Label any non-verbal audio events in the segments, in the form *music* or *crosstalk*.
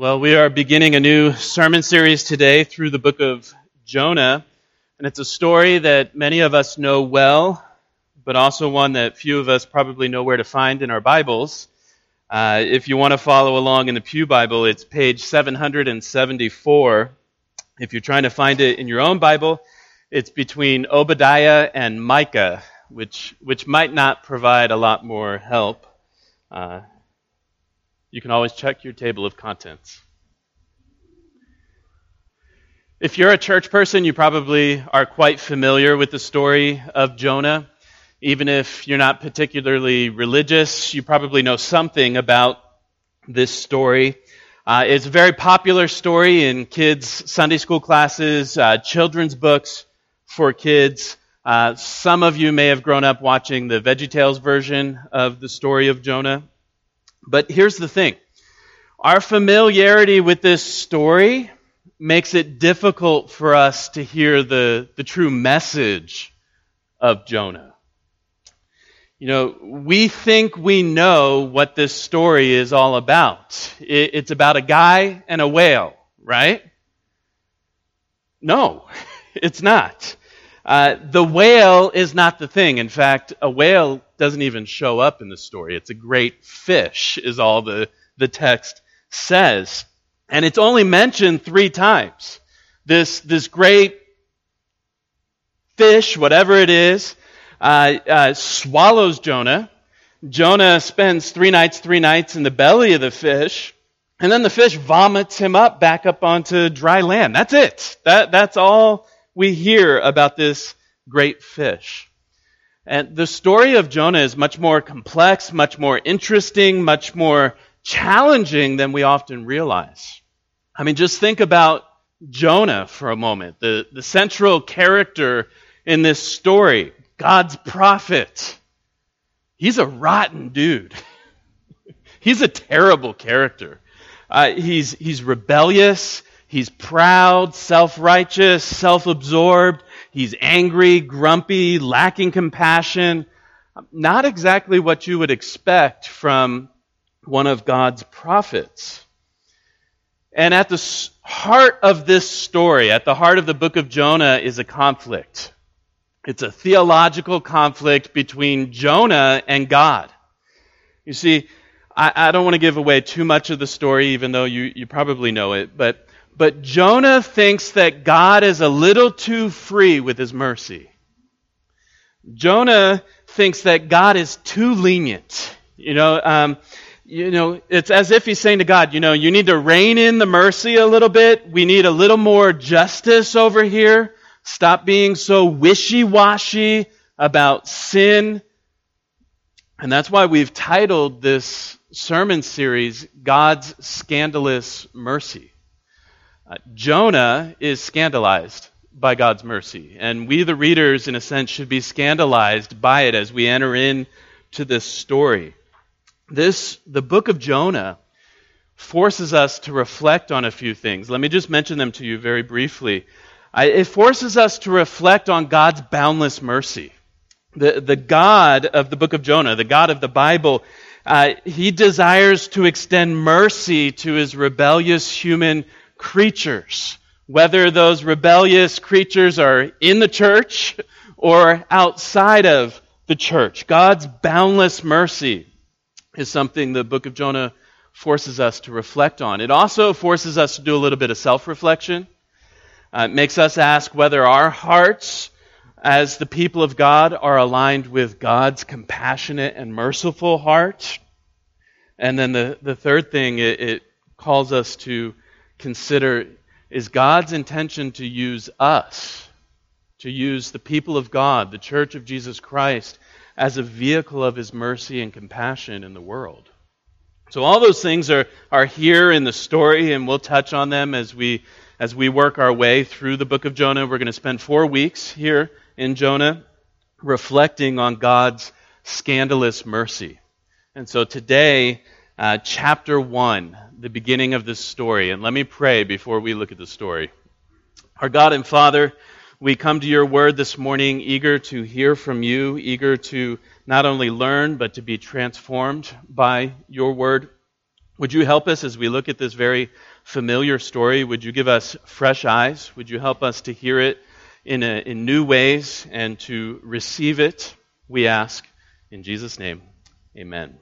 Well, we are beginning a new sermon series today through the book of Jonah, and it's a story that many of us know well, but also one that few of us probably know where to find in our Bibles. Uh, if you want to follow along in the Pew Bible, it's page 774. If you're trying to find it in your own Bible, it's between Obadiah and Micah, which, which might not provide a lot more help. Uh, you can always check your table of contents. If you're a church person, you probably are quite familiar with the story of Jonah. Even if you're not particularly religious, you probably know something about this story. Uh, it's a very popular story in kids' Sunday school classes, uh, children's books for kids. Uh, some of you may have grown up watching the VeggieTales version of the story of Jonah. But here's the thing our familiarity with this story makes it difficult for us to hear the, the true message of Jonah. You know, we think we know what this story is all about. It, it's about a guy and a whale, right? No, *laughs* it's not. Uh, the whale is not the thing. In fact, a whale doesn't even show up in the story. It's a great fish, is all the, the text says. And it's only mentioned three times. This, this great fish, whatever it is, uh, uh, swallows Jonah. Jonah spends three nights, three nights in the belly of the fish. And then the fish vomits him up back up onto dry land. That's it. That, that's all we hear about this great fish. And the story of Jonah is much more complex, much more interesting, much more challenging than we often realize. I mean, just think about Jonah for a moment, the, the central character in this story, God's prophet. He's a rotten dude. *laughs* he's a terrible character. Uh, he's, he's rebellious. He's proud, self righteous, self absorbed. He's angry, grumpy, lacking compassion. Not exactly what you would expect from one of God's prophets. And at the heart of this story, at the heart of the book of Jonah, is a conflict. It's a theological conflict between Jonah and God. You see, I, I don't want to give away too much of the story, even though you, you probably know it, but but Jonah thinks that God is a little too free with his mercy. Jonah thinks that God is too lenient. You know, um, you know, it's as if he's saying to God, you know, you need to rein in the mercy a little bit. We need a little more justice over here. Stop being so wishy washy about sin. And that's why we've titled this sermon series, God's Scandalous Mercy. Uh, Jonah is scandalized by God's mercy, and we, the readers, in a sense, should be scandalized by it as we enter into this story. This, the book of Jonah, forces us to reflect on a few things. Let me just mention them to you very briefly. it forces us to reflect on God's boundless mercy. The, the God of the book of Jonah, the God of the Bible, uh, he desires to extend mercy to his rebellious human creatures, whether those rebellious creatures are in the church or outside of the church. God's boundless mercy is something the book of Jonah forces us to reflect on. It also forces us to do a little bit of self reflection. Uh, it makes us ask whether our hearts, as the people of God, are aligned with God's compassionate and merciful heart. And then the, the third thing, it, it calls us to consider is God's intention to use us, to use the people of God, the church of Jesus Christ, as a vehicle of his mercy and compassion in the world. So all those things are, are here in the story, and we'll touch on them as we as we work our way through the book of Jonah. We're going to spend four weeks here in Jonah reflecting on God's scandalous mercy. And so today, uh, chapter 1, the beginning of this story. And let me pray before we look at the story. Our God and Father, we come to your word this morning eager to hear from you, eager to not only learn, but to be transformed by your word. Would you help us as we look at this very familiar story? Would you give us fresh eyes? Would you help us to hear it in, a, in new ways and to receive it? We ask in Jesus' name. Amen.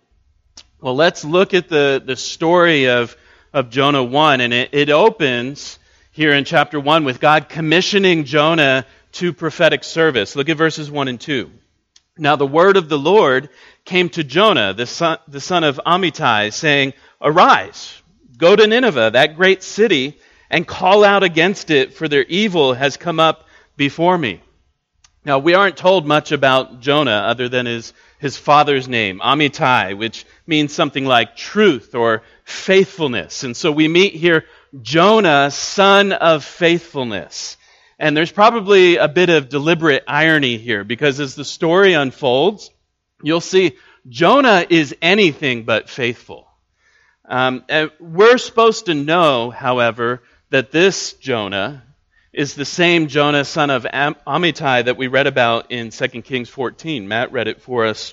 Well, let's look at the, the story of, of Jonah 1, and it, it opens here in chapter 1 with God commissioning Jonah to prophetic service. Look at verses 1 and 2. Now the word of the Lord came to Jonah, the son, the son of Amittai, saying, Arise, go to Nineveh, that great city, and call out against it, for their evil has come up before me. Now, we aren't told much about Jonah other than his, his father's name, Amittai, which means something like truth or faithfulness. And so we meet here Jonah, son of faithfulness. And there's probably a bit of deliberate irony here because as the story unfolds, you'll see Jonah is anything but faithful. Um, we're supposed to know, however, that this Jonah is the same Jonah, son of Am- Amittai, that we read about in 2 Kings 14. Matt read it for us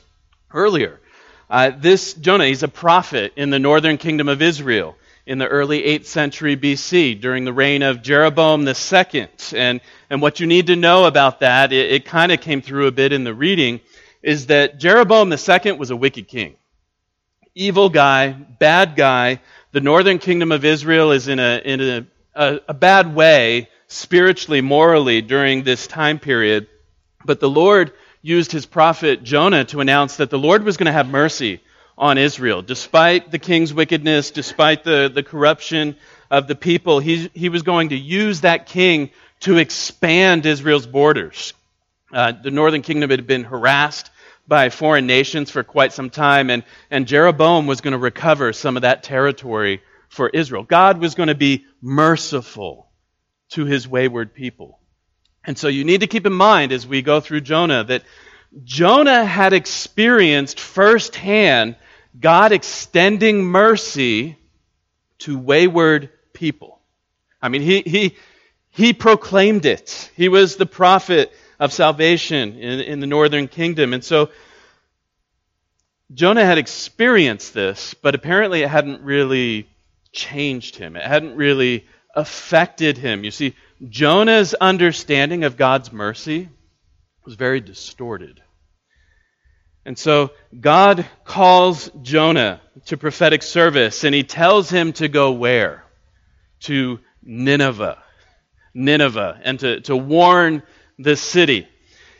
earlier. Uh, this Jonah, he's a prophet in the northern kingdom of Israel in the early 8th century BC during the reign of Jeroboam II. And, and what you need to know about that, it, it kind of came through a bit in the reading, is that Jeroboam II was a wicked king evil guy, bad guy. The northern kingdom of Israel is in a, in a, a, a bad way, spiritually, morally, during this time period. But the Lord used his prophet Jonah to announce that the Lord was going to have mercy on Israel. Despite the king's wickedness, despite the, the corruption of the people, he, he was going to use that king to expand Israel's borders. Uh, the northern kingdom had been harassed by foreign nations for quite some time, and, and Jeroboam was going to recover some of that territory for Israel. God was going to be merciful to his wayward people. And so you need to keep in mind as we go through Jonah that Jonah had experienced firsthand God extending mercy to wayward people. I mean, he, he, he proclaimed it. He was the prophet of salvation in, in the northern kingdom. And so Jonah had experienced this, but apparently it hadn't really changed him. It hadn't really affected him. You see, Jonah's understanding of God's mercy was very distorted. And so God calls Jonah to prophetic service, and he tells him to go where? To Nineveh. Nineveh, and to, to warn the city.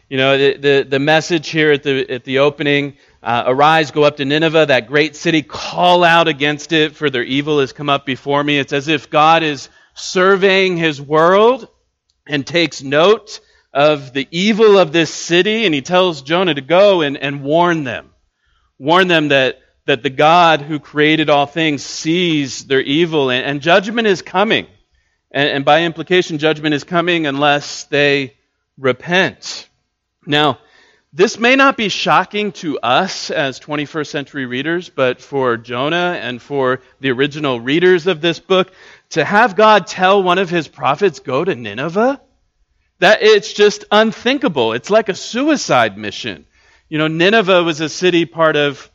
You know, the, the, the message here at the, at the opening uh, Arise, go up to Nineveh, that great city, call out against it, for their evil has come up before me. It's as if God is surveying his world and takes note of the evil of this city, and he tells Jonah to go and, and warn them. Warn them that, that the God who created all things sees their evil, and, and judgment is coming. And, and by implication, judgment is coming unless they repent. Now, this may not be shocking to us as 21st century readers, but for Jonah and for the original readers of this book, to have God tell one of his prophets, go to Nineveh, that it's just unthinkable. It's like a suicide mission. You know, Nineveh was a city part of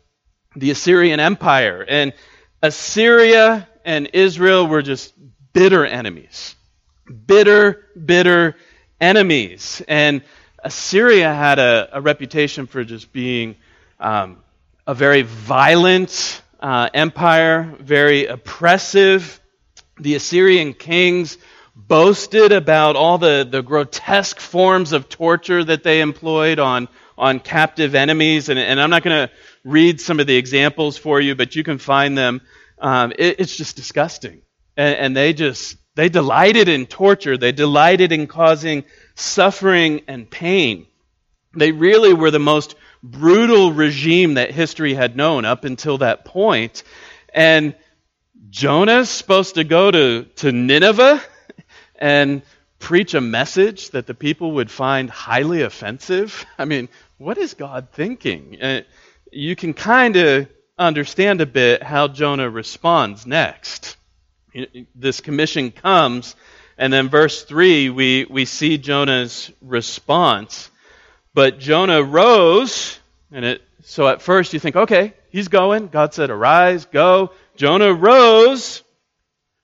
the Assyrian Empire, and Assyria and Israel were just bitter enemies. Bitter, bitter enemies. And Assyria had a, a reputation for just being um, a very violent uh, empire, very oppressive. The Assyrian kings boasted about all the, the grotesque forms of torture that they employed on, on captive enemies. And, and I'm not going to read some of the examples for you, but you can find them. Um, it, it's just disgusting. And, and they just, they delighted in torture. They delighted in causing suffering and pain. They really were the most brutal regime that history had known up until that point. And Jonah's supposed to go to, to Nineveh and preach a message that the people would find highly offensive. I mean, what is God thinking? Uh, you can kind of understand a bit how Jonah responds next. This commission comes and then verse 3, we, we see Jonah's response. But Jonah rose, and it, so at first you think, okay, he's going. God said, arise, go Jonah rose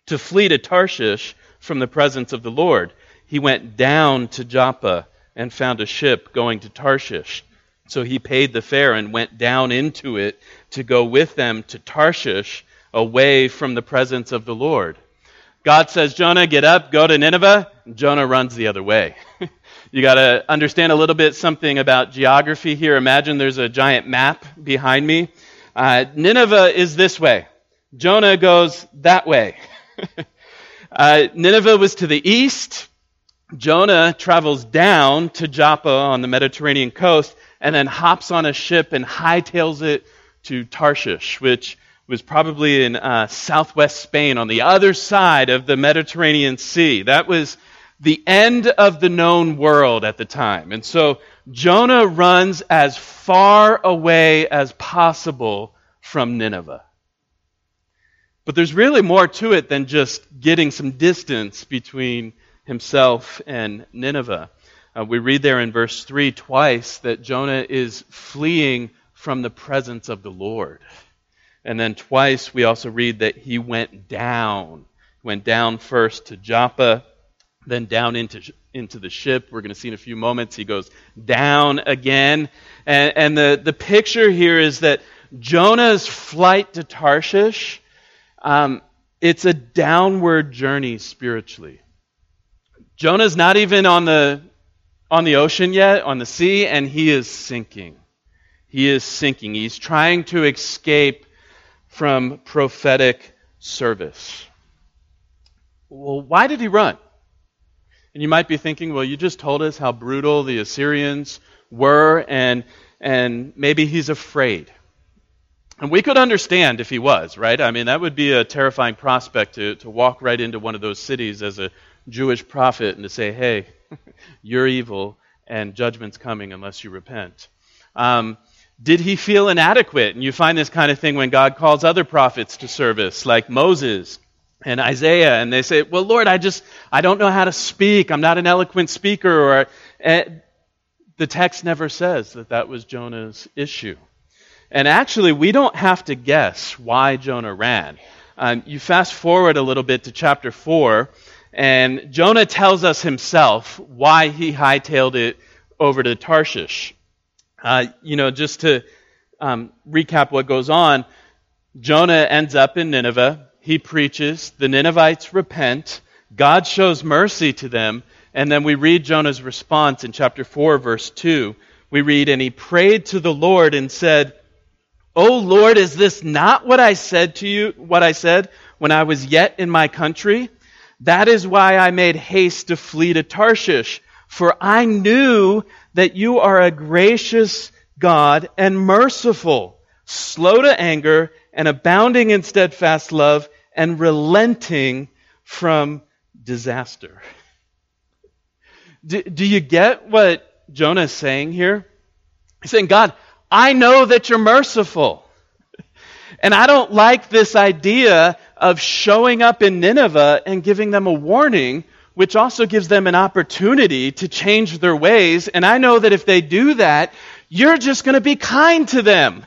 to flee to Tarshish from the presence of the Lord. He went down to Joppa and found a ship going to Tarshish. So he paid the fare and went down into it to go with them to Tarshish away from the presence of the Lord. God says, Jonah, get up, go to Nineveh. Jonah runs the other way. *laughs* you got to understand a little bit something about geography here. Imagine there's a giant map behind me. Uh, Nineveh is this way. Jonah goes that way. *laughs* uh, Nineveh was to the east. Jonah travels down to Joppa on the Mediterranean coast and then hops on a ship and hightails it to Tarshish, which was probably in uh, southwest Spain on the other side of the Mediterranean Sea. That was the end of the known world at the time. And so Jonah runs as far away as possible from Nineveh. But there's really more to it than just getting some distance between himself and Nineveh. Uh, we read there in verse 3 twice that Jonah is fleeing from the presence of the Lord. And then twice we also read that he went down. Went down first to Joppa, then down into, into the ship. We're going to see in a few moments. He goes down again. And, and the, the picture here is that Jonah's flight to Tarshish, um, it's a downward journey spiritually. Jonah's not even on the, on the ocean yet, on the sea, and he is sinking. He is sinking. He's trying to escape from prophetic service. Well, why did he run? And you might be thinking, well, you just told us how brutal the Assyrians were, and, and maybe he's afraid. And we could understand if he was, right? I mean, that would be a terrifying prospect to, to walk right into one of those cities as a Jewish prophet and to say, hey, *laughs* you're evil and judgment's coming unless you repent. Um, did he feel inadequate? And you find this kind of thing when God calls other prophets to service, like Moses and Isaiah, and they say, Well, Lord, I just, I don't know how to speak. I'm not an eloquent speaker. Or uh, the text never says that that was Jonah's issue. And actually, we don't have to guess why Jonah ran. Um, you fast forward a little bit to chapter 4, and Jonah tells us himself why he hightailed it over to Tarshish. Uh, you know, just to um, recap what goes on, Jonah ends up in Nineveh. He preaches. The Ninevites repent. God shows mercy to them. And then we read Jonah's response in chapter 4, verse 2. We read, And he prayed to the Lord and said, O Lord, is this not what I said to you, what I said when I was yet in my country? That is why I made haste to flee to Tarshish, for I knew that you are a gracious God and merciful, slow to anger, and abounding in steadfast love, and relenting from disaster. Do, do you get what Jonah is saying here? He's saying, God, I know that you're merciful. And I don't like this idea of showing up in Nineveh and giving them a warning which also gives them an opportunity to change their ways. And I know that if they do that, you're just going to be kind to them.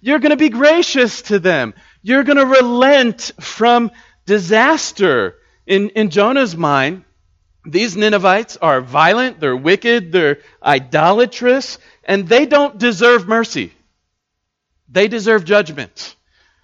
You're going to be gracious to them. You're going to relent from disaster. In, in Jonah's mind, these Ninevites are violent, they're wicked, they're idolatrous, and they don't deserve mercy. They deserve judgment.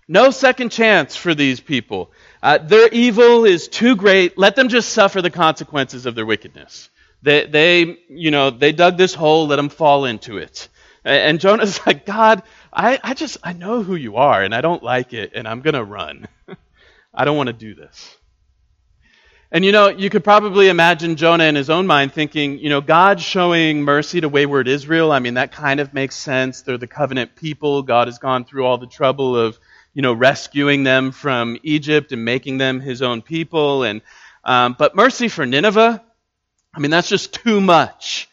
No second chance for these people. Uh, their evil is too great. Let them just suffer the consequences of their wickedness. They, they, you know, they dug this hole. Let them fall into it. And Jonah's *laughs* like, God, I, I just, I know who you are, and I don't like it, and I'm to run. *laughs* I don't want to do this. And you know, you could probably imagine Jonah in his own mind thinking, you know, God showing mercy to wayward Israel. I mean, that kind of makes sense. They're the covenant people. God has gone through all the trouble of you know, rescuing them from Egypt and making them his own people. And um, but mercy for Nineveh, I mean, that's just too much.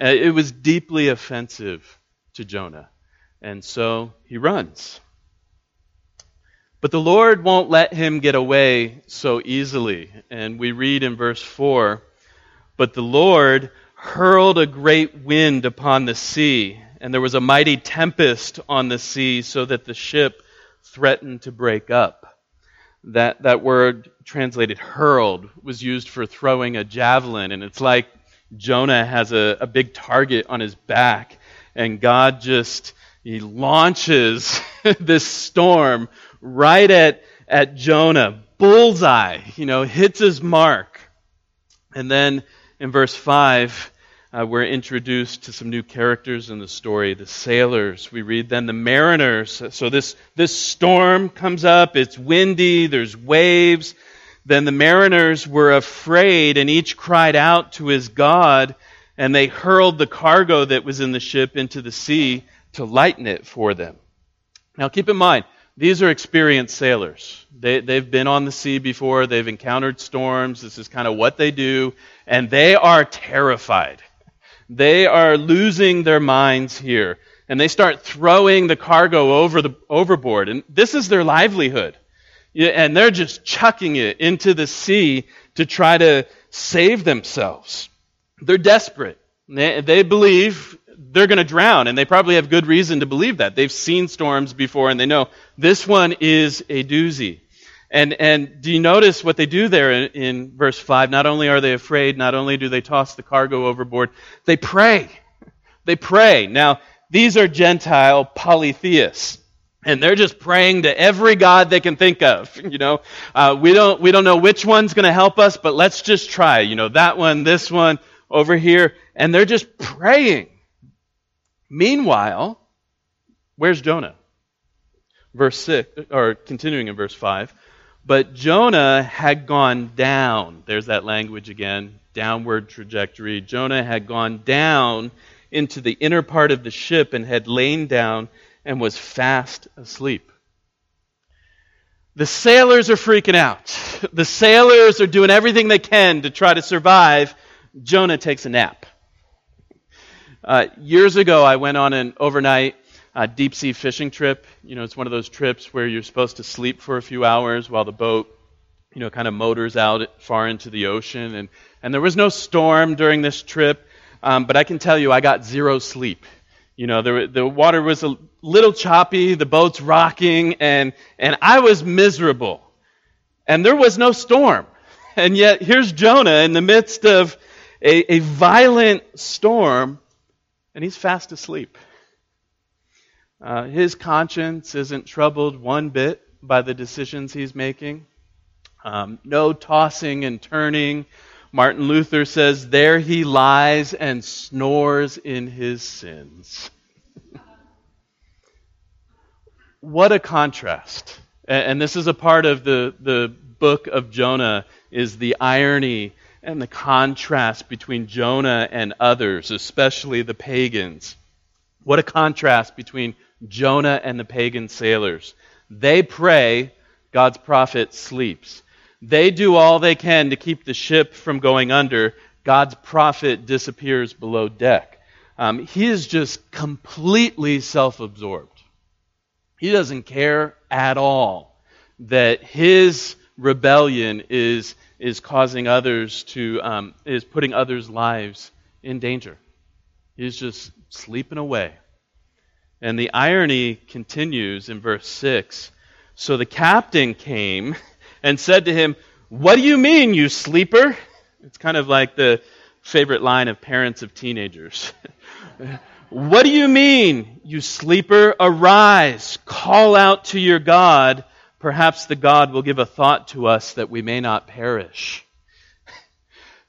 Uh, it was deeply offensive to Jonah, and so he runs. But the Lord won't let him get away so easily. And we read in verse 4 But the Lord hurled a great wind upon the sea, and there was a mighty tempest on the sea, so that the ship threatened to break up. That, that word translated hurled was used for throwing a javelin, and it's like Jonah has a, a big target on his back, and God just he launches *laughs* this storm right at, at Jonah, bullseye, you know, hits his mark. And then in verse 5, uh, we're introduced to some new characters in the story the sailors. We read then the mariners. So this, this storm comes up, it's windy, there's waves. Then the mariners were afraid, and each cried out to his God, and they hurled the cargo that was in the ship into the sea to lighten it for them. Now keep in mind, these are experienced sailors. They, they've been on the sea before, they've encountered storms, this is kind of what they do, and they are terrified. They are losing their minds here. And they start throwing the cargo over the, overboard. And this is their livelihood. And they're just chucking it into the sea to try to save themselves. They're desperate. They, they believe they're going to drown, and they probably have good reason to believe that. They've seen storms before, and they know this one is a doozy. And, and do you notice what they do there in, in verse 5? Not only are they afraid, not only do they toss the cargo overboard, they pray. They pray. Now, these are Gentile polytheists. And they're just praying to every God they can think of. *laughs* You know, uh, we don't we don't know which one's going to help us, but let's just try. You know, that one, this one, over here, and they're just praying. Meanwhile, where's Jonah? Verse 6, or continuing in verse 5. But Jonah had gone down. There's that language again, downward trajectory. Jonah had gone down into the inner part of the ship and had lain down and was fast asleep. The sailors are freaking out. The sailors are doing everything they can to try to survive. Jonah takes a nap. Uh, years ago, I went on an overnight uh, deep sea fishing trip. You know, it's one of those trips where you're supposed to sleep for a few hours while the boat, you know, kind of motors out far into the ocean. And, and there was no storm during this trip, um, but I can tell you I got zero sleep. You know, the, the water was a little choppy, the boat's rocking, and, and I was miserable. And there was no storm. And yet, here's Jonah in the midst of a, a violent storm and he's fast asleep. Uh, his conscience isn't troubled one bit by the decisions he's making. Um, no tossing and turning. Martin Luther says, There he lies and snores in his sins. *laughs* what a contrast. And this is a part of the, the book of Jonah, is the irony and the contrast between Jonah and others, especially the pagans. What a contrast between Jonah and the pagan sailors. They pray, God's prophet sleeps. They do all they can to keep the ship from going under. God's prophet disappears below deck. Um, he is just completely self absorbed. He doesn't care at all that his rebellion is is causing others to, um, is putting others' lives in danger. He's just sleeping away. And the irony continues in verse 6. So the captain came and said to him, What do you mean, you sleeper? It's kind of like the favorite line of parents of teenagers. *laughs* what do you mean, you sleeper? Arise, call out to your God Perhaps the God will give a thought to us that we may not perish.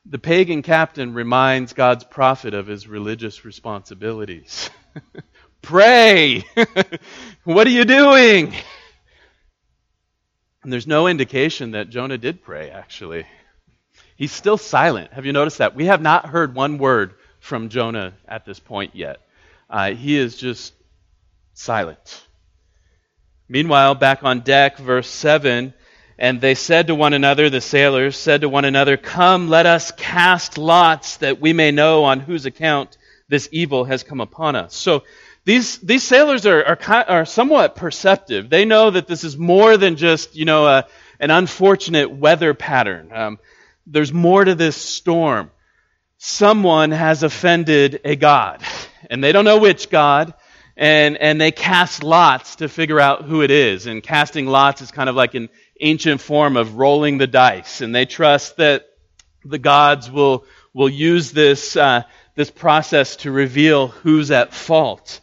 The pagan captain reminds God's prophet of his religious responsibilities. *laughs* Pray! *laughs* what are you doing? And there's no indication that Jonah did pray, actually. He's still silent. Have you noticed that? We have not heard one word from Jonah at this point yet. Uh, he is just silent. Meanwhile, back on deck, verse 7 and they said to one another, the sailors said to one another, Come, let us cast lots that we may know on whose account this evil has come upon us. So these, these sailors are, are, are somewhat perceptive. They know that this is more than just, you know, a, an unfortunate weather pattern. Um, there's more to this storm. Someone has offended a God, and they don't know which God, and, and they cast lots to figure out who it is. And casting lots is kind of like an ancient form of rolling the dice. And they trust that the gods will, will use this, uh, this process to reveal who's at fault.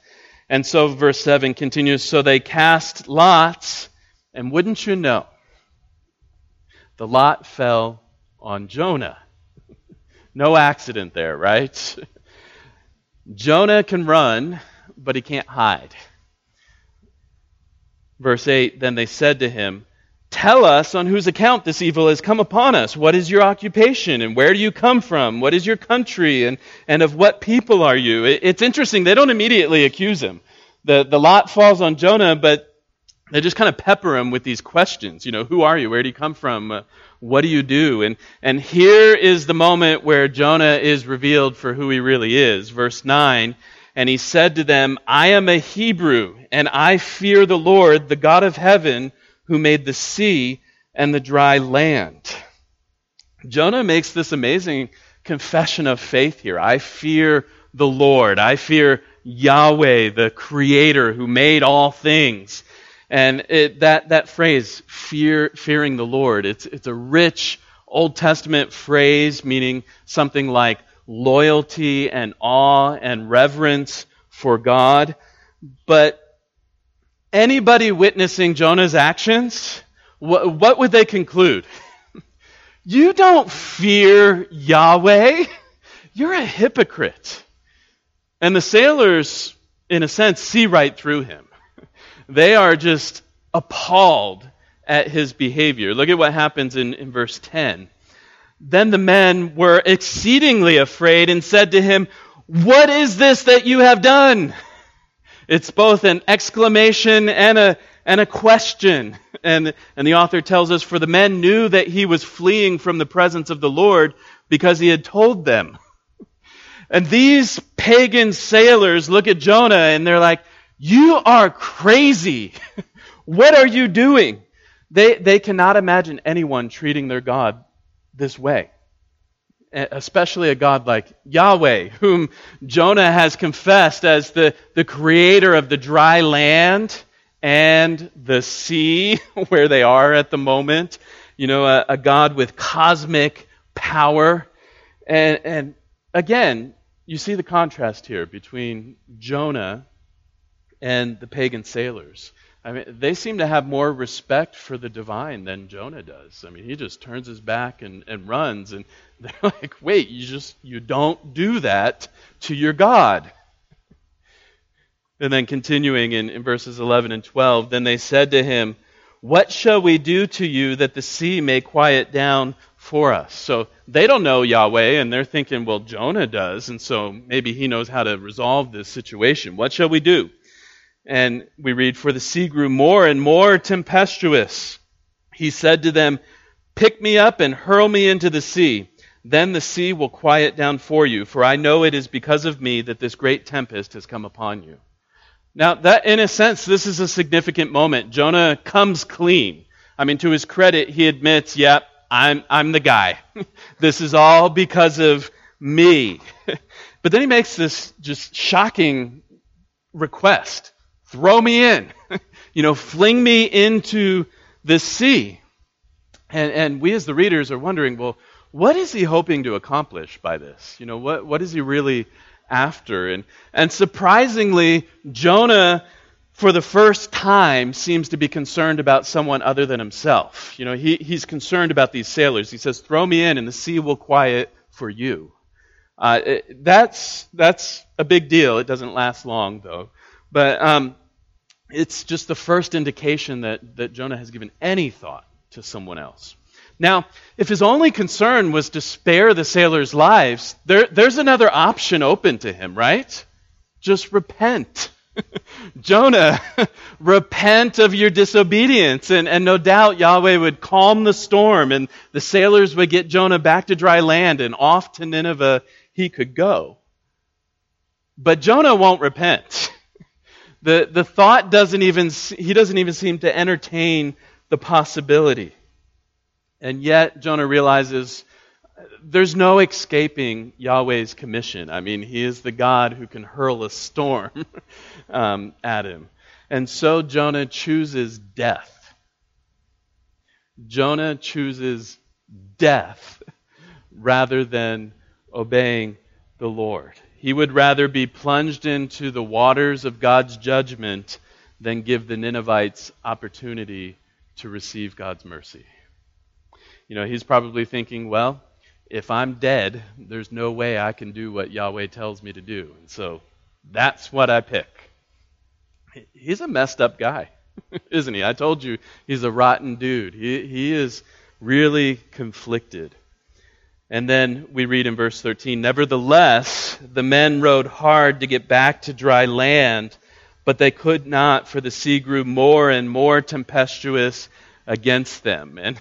And so verse 7 continues So they cast lots, and wouldn't you know, the lot fell on Jonah. *laughs* no accident there, right? *laughs* Jonah can run, but he can't hide. Verse 8 Then they said to him, Tell us on whose account this evil has come upon us. What is your occupation? And where do you come from? What is your country? And, and of what people are you? It, it's interesting. They don't immediately accuse him. The, the lot falls on Jonah, but they just kind of pepper him with these questions. You know, who are you? Where do you come from? Uh, what do you do? And, and here is the moment where Jonah is revealed for who he really is. Verse 9 And he said to them, I am a Hebrew, and I fear the Lord, the God of heaven who made the sea and the dry land. Jonah makes this amazing confession of faith here. I fear the Lord. I fear Yahweh, the creator who made all things. And it, that, that phrase, fear, fearing the Lord, it's, it's a rich Old Testament phrase meaning something like loyalty and awe and reverence for God. But anybody witnessing Jonah's actions, what, what would they conclude? *laughs* you don't fear Yahweh. *laughs* You're a hypocrite. And the sailors, in a sense, see right through him. *laughs* They are just appalled at his behavior. Look at what happens in, in verse 10. Then the men were exceedingly afraid and said to him, What is this that you have done? It's both an exclamation and a, and a question. And, and the author tells us, For the men knew that he was fleeing from the presence of the Lord because he had told them. And these pagan sailors look at Jonah and they're like, You are crazy. *laughs* what are you doing? They, they cannot imagine anyone treating their God this way especially a God like Yahweh, whom Jonah has confessed as the, the creator of the dry land and the sea, *laughs* where they are at the moment. You know, a, a God with cosmic power. And, and again, you see the contrast here between Jonah and the pagan sailors. I mean, they seem to have more respect for the divine than Jonah does. I mean, he just turns his back and, and runs, and *laughs* they're like, wait, you just you don't do that to your God. And then continuing in, in verses 11 and 12, then they said to him, What shall we do to you that the sea may quiet down for us? So they don't know Yahweh, and they're thinking, well, Jonah does, and so maybe he knows how to resolve this situation. What shall we do? And we read, For the sea grew more and more tempestuous. He said to them, Pick me up and hurl me into the sea. Then the sea will quiet down for you, for I know it is because of me that this great tempest has come upon you. Now, that, in a sense, this is a significant moment. Jonah comes clean. I mean, to his credit, he admits, yep, I'm, I'm the guy. *laughs* this is all because of me. *laughs* but then he makes this just shocking request. Throw me in. *laughs* you know, fling me into the sea. And, and we as the readers are wondering, well, what is he hoping to accomplish by this? You know, what, what is he really after? And, and surprisingly, Jonah, for the first time, seems to be concerned about someone other than himself. You know, he, he's concerned about these sailors. He says, Throw me in, and the sea will quiet for you. Uh, it, that's, that's a big deal. It doesn't last long, though. But um, it's just the first indication that, that Jonah has given any thought to someone else. Now, if his only concern was to spare the sailors' lives, there, there's another option open to him, right? Just repent. *laughs* Jonah, *laughs* repent of your disobedience. And, and no doubt Yahweh would calm the storm and the sailors would get Jonah back to dry land and off to Nineveh he could go. But Jonah won't repent. *laughs* The, the thought doesn't even, he doesn't even seem to entertain the possibility. And yet, Jonah realizes there's no escaping Yahweh's commission. I mean, he is the God who can hurl a storm *laughs* um, at him. And so Jonah chooses death. Jonah chooses death rather than obeying the Lord. He would rather be plunged into the waters of God's judgment than give the Ninevites opportunity to receive God's mercy. You know, he's probably thinking, well, if I'm dead, there's no way I can do what Yahweh tells me to do. And so that's what I pick. He's a messed up guy, *laughs* isn't he? I told you he's a rotten dude. He, he is really conflicted. And then we read in verse 13 Nevertheless, the men rowed hard to get back to dry land, but they could not, for the sea grew more and more tempestuous against them. And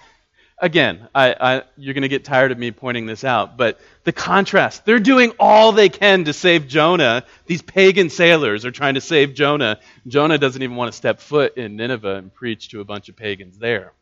again, I, I, you're going to get tired of me pointing this out, but the contrast. They're doing all they can to save Jonah. These pagan sailors are trying to save Jonah. Jonah doesn't even want to step foot in Nineveh and preach to a bunch of pagans there.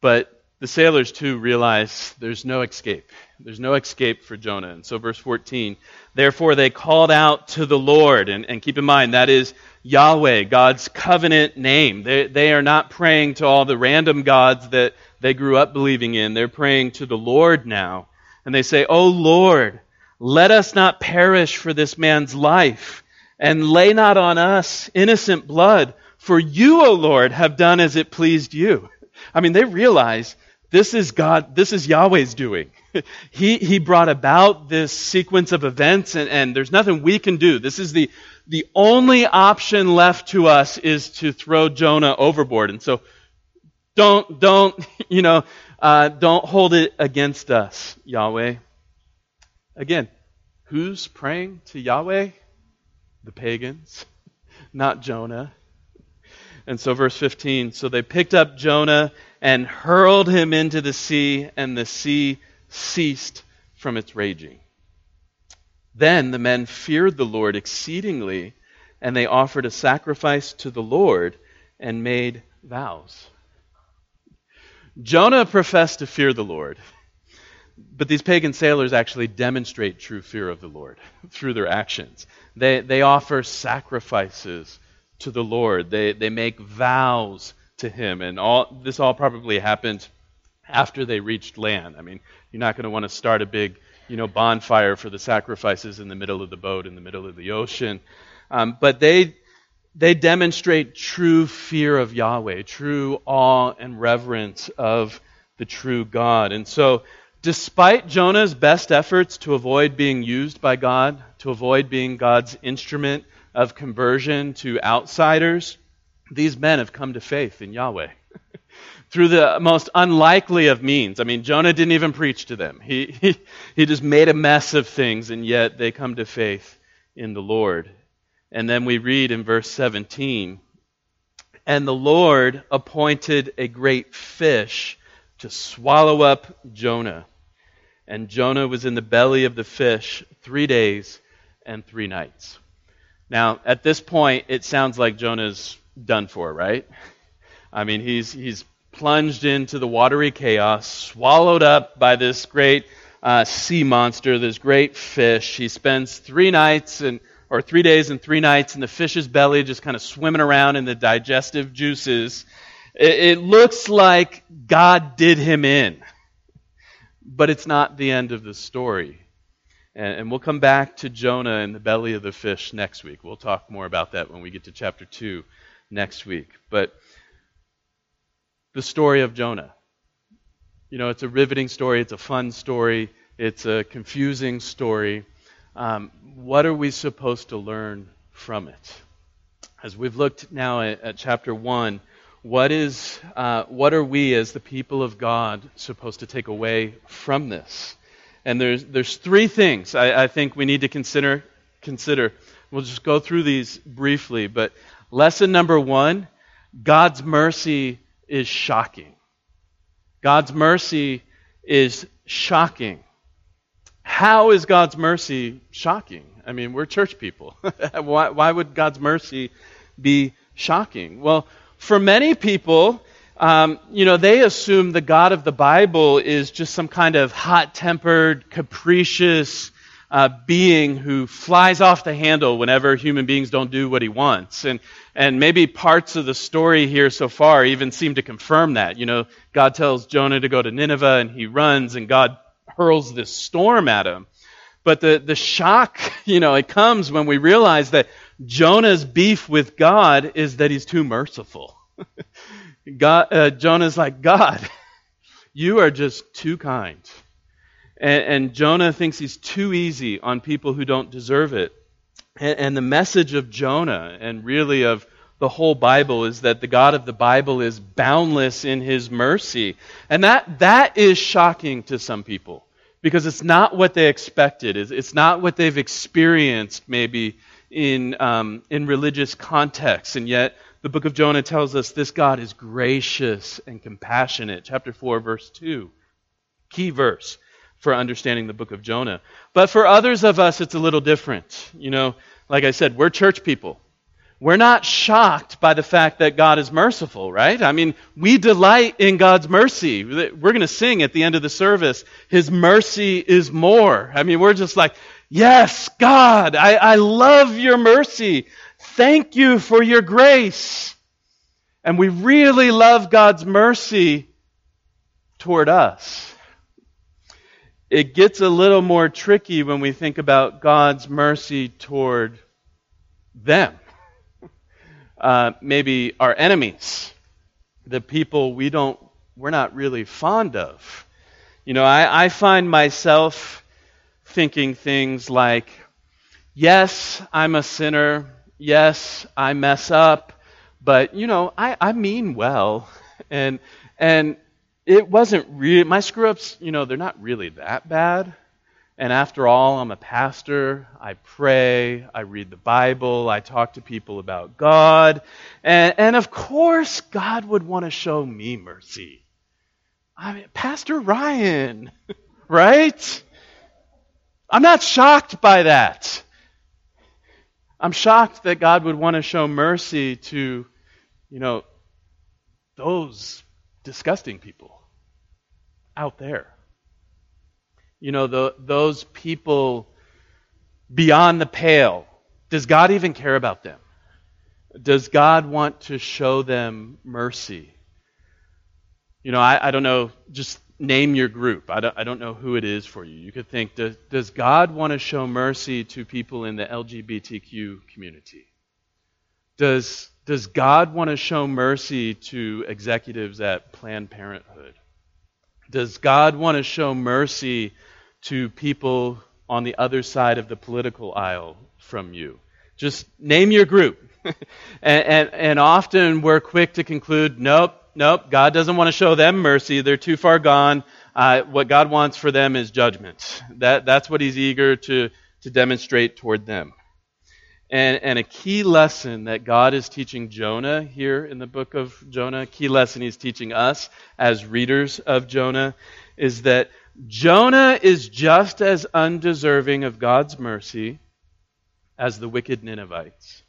But the sailors too realize there's no escape. There's no escape for Jonah. And so, verse 14, therefore they called out to the Lord. And, and keep in mind, that is Yahweh, God's covenant name. They, they are not praying to all the random gods that they grew up believing in. They're praying to the Lord now. And they say, Oh Lord, let us not perish for this man's life, and lay not on us innocent blood, for you, O Lord, have done as it pleased you. I mean, they realize this is God, this is Yahweh's doing. *laughs* he, he brought about this sequence of events, and, and there's nothing we can do. This is the, the only option left to us is to throw Jonah overboard. And so don't, don't, *laughs* you know, uh, don't hold it against us, Yahweh. Again, who's praying to Yahweh? The pagans, *laughs* not Jonah. And so, verse 15 so they picked up Jonah and hurled him into the sea, and the sea ceased from its raging. Then the men feared the Lord exceedingly, and they offered a sacrifice to the Lord and made vows. Jonah professed to fear the Lord, but these pagan sailors actually demonstrate true fear of the Lord *laughs* through their actions. They, they offer sacrifices to the Lord, they, they make vows to him. And all this all probably happened after they reached land. I mean, you're not going to want to start a big, you know, bonfire for the sacrifices in the middle of the boat in the middle of the ocean. Um, but they they demonstrate true fear of Yahweh, true awe and reverence of the true God. And so, despite Jonah's best efforts to avoid being used by God, to avoid being God's instrument of conversion to outsiders, these men have come to faith in Yahweh *laughs* through the most unlikely of means. I mean, Jonah didn't even preach to them, he, *laughs* he, he just made a mess of things, and yet they come to faith in the Lord. And then we read in verse 17 And the Lord appointed a great fish to swallow up Jonah. And Jonah was in the belly of the fish three days and three nights. Now, at this point, it sounds like Jonah's done for, right? I mean, he's, he's plunged into the watery chaos, swallowed up by this great uh, sea monster, this great fish. He spends three nights and or three days and three nights in the fish's belly, just kind of swimming around in the digestive juices. It, it looks like God did him in, but it's not the end of the story. And, and we'll come back to Jonah in the belly of the fish next week. We'll talk more about that when we get to chapter 2 next week. But the story of Jonah. You know, it's a riveting story, it's a fun story, it's a confusing story. Um, what are we supposed to learn from it? As we've looked now at, at chapter 1, what, is, uh, what are we as the people of God supposed to take away from this? And there's, there's three things I, I think we need to consider, consider. We'll just go through these briefly, but Lesson number one God's mercy is shocking. God's mercy is shocking. How is God's mercy shocking? I mean, we're church people. *laughs* why, why would God's mercy be shocking? Well, for many people, um, you know, they assume the God of the Bible is just some kind of hot tempered, capricious uh, being who flies off the handle whenever human beings don't do what he wants. And, and maybe parts of the story here so far even seem to confirm that. You know, God tells Jonah to go to Nineveh and he runs and God hurls this storm at him. But the, the shock, *laughs* you know, it comes when we realize that Jonah's beef with God is that he's too merciful. *laughs* God, uh, Jonah's like, God, *laughs* you are just too kind. And, and, Jonah thinks he's too easy on people who don't deserve it. And, and the message of Jonah, and really of the whole Bible, is that the God of the Bible is boundless in his mercy. And that, that is shocking to some people because it's not what they expected. It's not what they've experienced, maybe, in, um, in religious contexts. And yet, the book of Jonah tells us this God is gracious and compassionate. Chapter 4, verse 2. Key verse for understanding the book of Jonah. But for others of us, it's a little different. You know, like I said, we're church people. We're not shocked by the fact that God is merciful, right? I mean, we delight in God's mercy. We're going to sing at the end of the service, His mercy is more. I mean, we're just like, yes, God, I, I love your mercy. Thank you for your grace. And we really love God's mercy toward us. It gets a little more tricky when we think about God's mercy toward them. Uh, maybe our enemies, the people we don't, we're not really fond of. You know, I, I find myself thinking things like, yes, I'm a sinner yes, I mess up, but you know, I, I mean well. *laughs* And and it wasn't really my screw ups, you know, they're not really that bad. And after all, I'm a pastor. I pray. I read the Bible. I talk to people about God. And, and of course, God would want to show me mercy. I mean, Pastor Ryan, *laughs* right? I'm not shocked by that. I'm shocked that God would want to show mercy to, you know, those disgusting people out there. You know, the, those people beyond the pale. Does God even care about them? Does God want to show them mercy? You know, I, I don't know, just name your group. I don't, I don't know who it is for you. You could think, does, does God want to show mercy to people in the LGBTQ community? Does, does God want to show mercy to executives at Planned Parenthood? Does God want to show mercy to people on the other side of the political aisle from you? Just name your group. *laughs* and, and, and often we're quick to conclude, nope, nope, God doesn't want to show them mercy. They're too far gone. Uh, what God wants for them is judgment. That, that's what He's eager to, to demonstrate toward them. And, and a key lesson that God is teaching Jonah here in the book of Jonah, key lesson He's teaching us as readers of Jonah, is that Jonah is just as undeserving of God's mercy as the wicked Ninevites.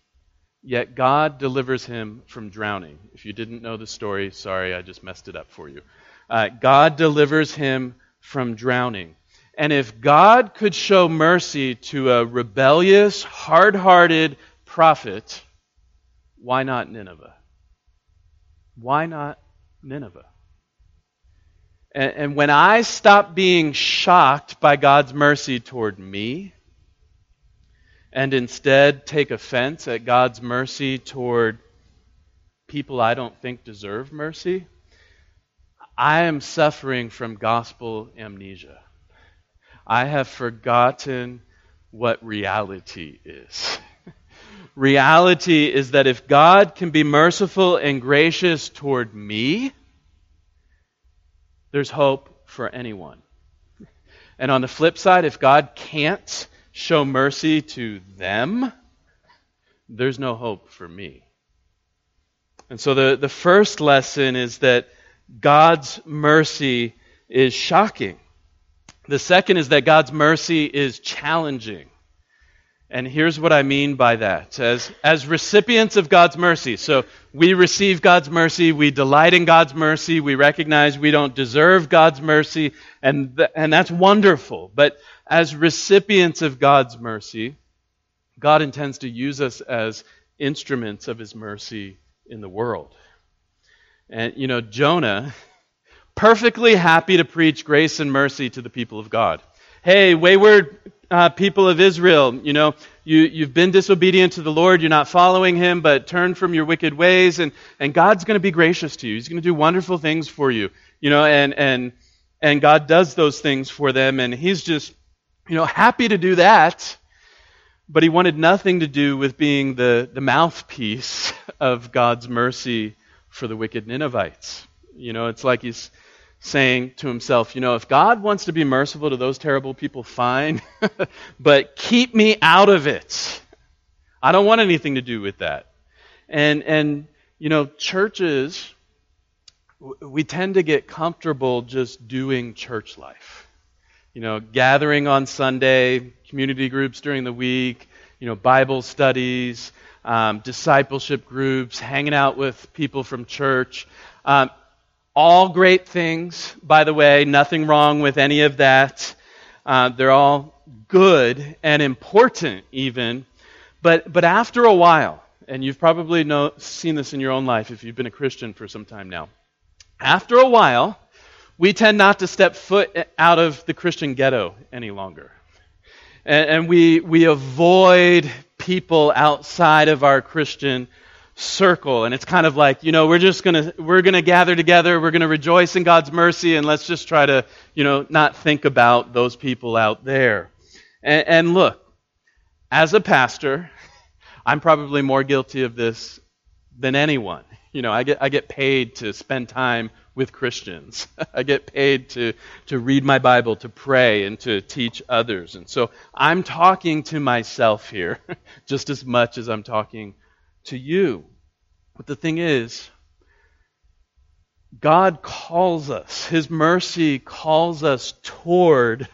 Yet God delivers him from drowning. If you didn't know the story, sorry, I just messed it up for you. Uh, God delivers him from drowning. And if God could show mercy to a rebellious, hard hearted prophet, why not Nineveh? Why not Nineveh? And, and when I stop being shocked by God's mercy toward me, and instead take offense at God's mercy toward people I don't think deserve mercy, I am suffering from gospel amnesia. I have forgotten what reality is. *laughs* reality is that if God can be merciful and gracious toward me, there's hope for anyone. *laughs* And on the flip side, if God can't show mercy to them, there's no hope for me. And so the, the first lesson is that God's mercy is shocking. The second is that God's mercy is challenging. And here's what I mean by that. As, as recipients of God's mercy, so we receive God's mercy, we delight in God's mercy, we recognize we don't deserve God's mercy, and, th- and that's wonderful. But as recipients of God's mercy, God intends to use us as instruments of his mercy in the world. And, you know, Jonah, perfectly happy to preach grace and mercy to the people of God. Hey, wayward uh, people of Israel, you know, you, you've been disobedient to the Lord, you're not following him, but turn from your wicked ways, and, and God's going to be gracious to you. He's going to do wonderful things for you, you know, and, and, and God does those things for them, and he's just, you know, happy to do that, but he wanted nothing to do with being the, the mouthpiece *laughs* of God's mercy for the wicked Ninevites. You know, it's like he's saying to himself, you know, if God wants to be merciful to those terrible people, fine, *laughs* but keep me out of it. I don't want anything to do with that. And and you know, churches we tend to get comfortable just doing church life. You know, gathering on Sunday, community groups during the week, you know, Bible studies, um, discipleship groups, hanging out with people from church. Um, all great things, by the way, nothing wrong with any of that. Uh, they're all good and important, even. But, but after a while, and you've probably know, seen this in your own life if you've been a Christian for some time now, after a while, we tend not to step foot out of the Christian ghetto any longer. And, and we, we avoid people outside of our Christian circle and it's kind of like you know we're just going to we're to gather together we're going to rejoice in god's mercy and let's just try to you know not think about those people out there. And, and look as a pastor *laughs* i'm probably more guilty of this than anyone. *laughs* You know i get i get paid to spend time with christians. *laughs* I get paid to to read my bible to pray and to teach others. And so i'm talking to myself here just as much as i'm talking to you. But the thing is, God calls us, His mercy calls us toward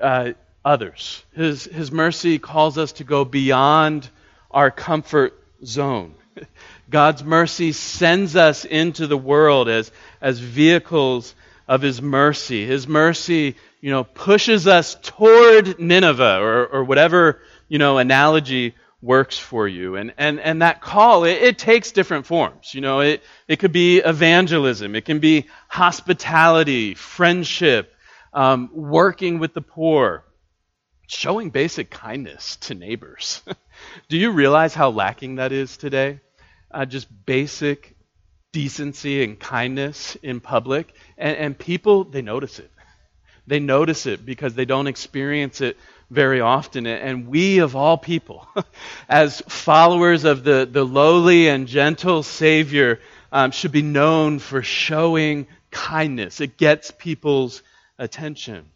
uh, others. His, His mercy calls us to go beyond our comfort zone. God's mercy sends us into the world as, as vehicles of His mercy. His mercy, you know, pushes us toward Nineveh or, or whatever, you know, analogy works for you. And, and, and that call, it, it, takes different forms. You know, it, it could be evangelism, it can be hospitality, friendship, um, working with the poor, showing basic kindness to neighbors. *laughs* Do you realize how lacking that is today? Uh, just basic decency and kindness in public. And, and people, they notice it. They notice it because they don't experience it very often. And we, of all people, *laughs* as followers of the, the lowly and gentle Savior, um, should be known for showing kindness. It gets people's attention.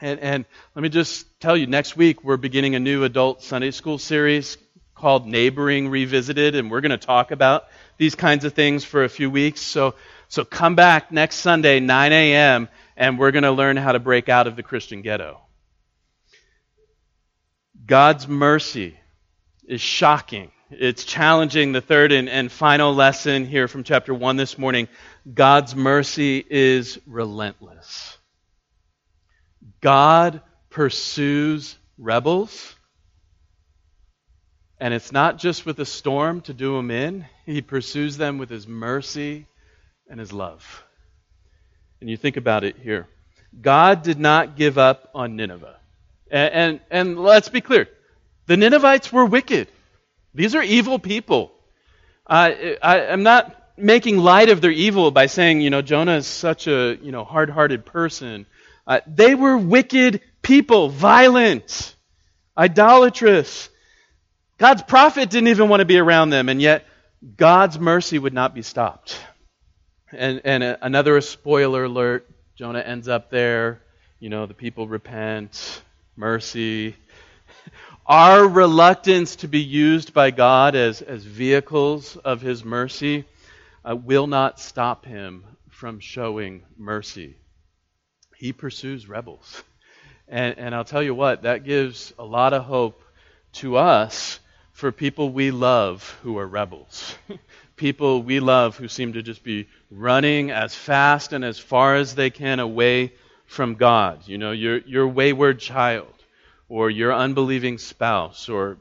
And, and let me just tell you, next week we're beginning a new adult Sunday school series called Neighboring Revisited, and we're going to talk about these kinds of things for a few weeks. So, so come back next Sunday, 9 a.m., and we're going to learn how to break out of the Christian ghetto. God's mercy is shocking. It's challenging. The third and, and final lesson here from chapter 1 this morning God's mercy is relentless. God pursues rebels. And it's not just with a storm to do them in, He pursues them with His mercy and His love. And you think about it here God did not give up on Nineveh. And, and, and let's be clear the Ninevites were wicked. These are evil people. Uh, I, I'm not making light of their evil by saying, you know, Jonah is such a, you know, hard hearted person. Uh, they were wicked people, violent, idolatrous. God's prophet didn't even want to be around them, and yet God's mercy would not be stopped. And, and a, another spoiler alert Jonah ends up there. You know, the people repent mercy. Our reluctance to be used by God as, as vehicles of His mercy uh, will not stop Him from showing mercy. He pursues rebels. And, and I'll tell you what, that gives a lot of hope to us for people we love who are rebels. *laughs* people we love who seem to just be running as fast and as far as they can away from God. You know, your, your wayward child, or your unbelieving spouse, or,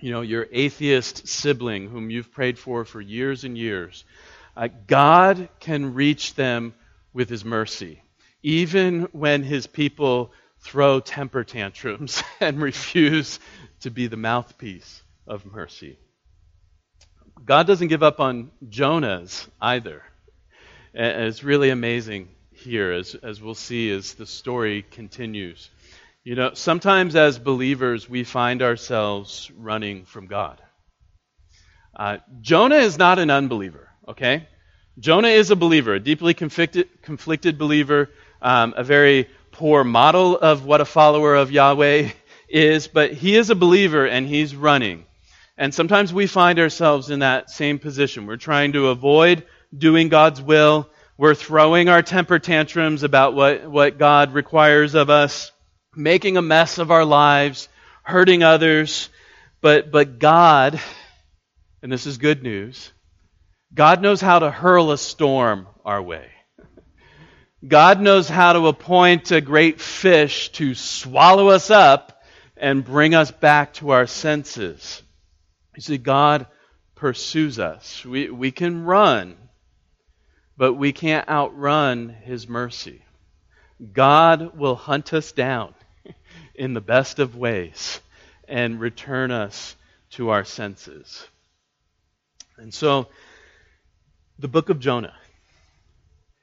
you know, your atheist sibling whom you've prayed for for years and years. Uh, God can reach them with his mercy, even when his people throw temper tantrums *laughs* and refuse to be the mouthpiece of mercy. God doesn't give up on Jonah's either. It's really amazing here, as, as we'll see as the story continues. You know, sometimes as believers, we find ourselves running from God. Uh, Jonah is not an unbeliever, okay? Jonah is a believer, a deeply conflicted, conflicted believer, um, a very poor model of what a follower of Yahweh *laughs* is, but he is a believer and he's running. And sometimes we find ourselves in that same position. We're trying to avoid doing God's will. We're throwing our temper tantrums about what, what God requires of us, making a mess of our lives, hurting others. But, but God, and this is good news, God knows how to hurl a storm our way. God knows how to appoint a great fish to swallow us up and bring us back to our senses. You see, God pursues us. We, we can run, but we can't outrun His mercy. God will hunt us down *laughs* in the best of ways and return us to our senses. And so, the book of Jonah.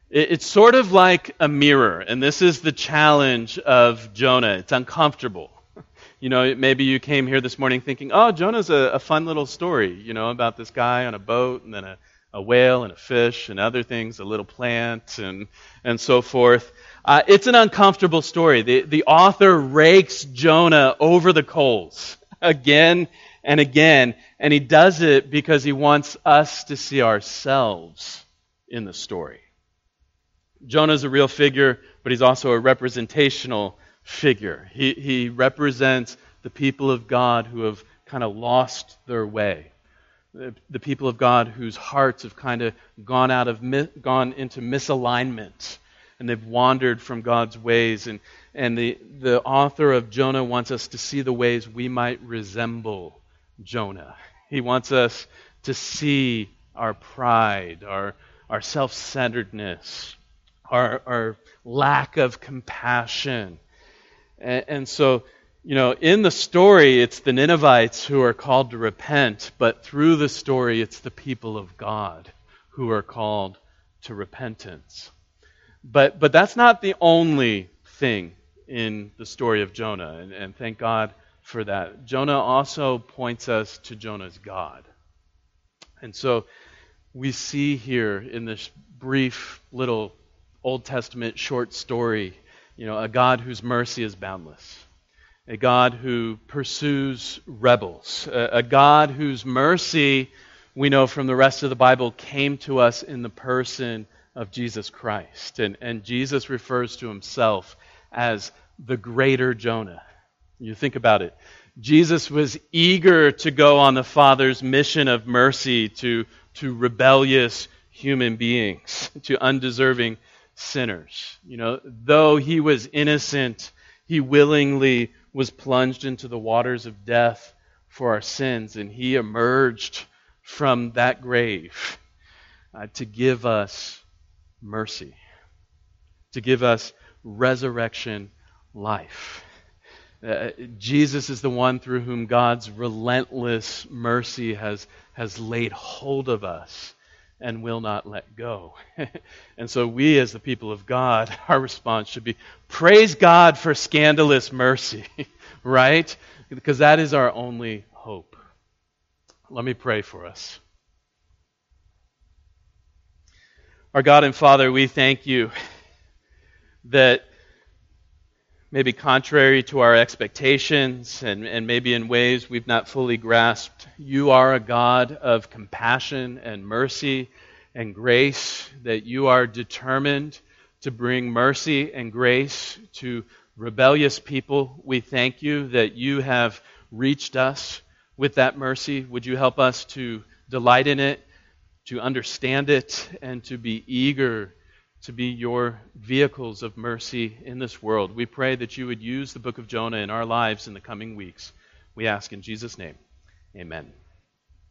It's sort of like a mirror, and this is the challenge of Jonah. It's uncomfortable. *laughs* You know, maybe you came here this morning thinking, oh, Jonah's a, a fun little story, you know, about this guy on a boat and then a, a whale and a fish and other things, a little plant and, and so forth. Uh, it's an uncomfortable story. The, the author rakes Jonah over the coals again and again, and he does it because he wants us to see ourselves in the story. Jonah is a real figure, but he's also a representational figure. He, he represents the people of God who have kind of lost their way. The, people of God whose hearts have kind of gone out of gone into misalignment and they've wandered from God's ways and and the the author of Jonah wants us to see the ways we might resemble Jonah. He wants us to see our pride, our our self-centeredness, our, our lack of compassion, and, and so, you know, in the story, it's the Ninevites who are called to repent, but through the story, it's the people of God who are called to repentance. But, but that's not the only thing in the story of Jonah, and, and thank God for that. Jonah also points us to Jonah's God. And so we see here in this brief little Old Testament short story you know, a God whose mercy is boundless, a God who pursues rebels, a, a God whose mercy, we know from the rest of the Bible, came to us in the person of Jesus Christ. And, and Jesus refers to himself as the greater Jonah. You think about it. Jesus was eager to go on the Father's mission of mercy to, to rebellious human beings, to undeserving sinners. You know, though he was innocent, he willingly was plunged into the waters of death for our sins, and he emerged from that grave uh, to give us mercy, to give us resurrection life. Uh, Jesus is the one through whom God's relentless mercy has, has laid hold of us and will not let go. *laughs* and so, we as the people of God, *laughs* our response should be praise God for scandalous mercy, *laughs* right? Because that is our only hope. Let me pray for us. Our God and Father, we thank you that maybe contrary to our expectations and, and maybe in ways we've not fully grasped, you are a God of compassion and mercy and grace, that you are determined to bring mercy and grace to rebellious people. We thank you that you have reached us with that mercy. Would you help us to delight in it, to understand it, and to be eager to be your vehicles of mercy in this world? We pray that you would use the book of Jonah in our lives in the coming weeks. We ask in Jesus' name. Amen.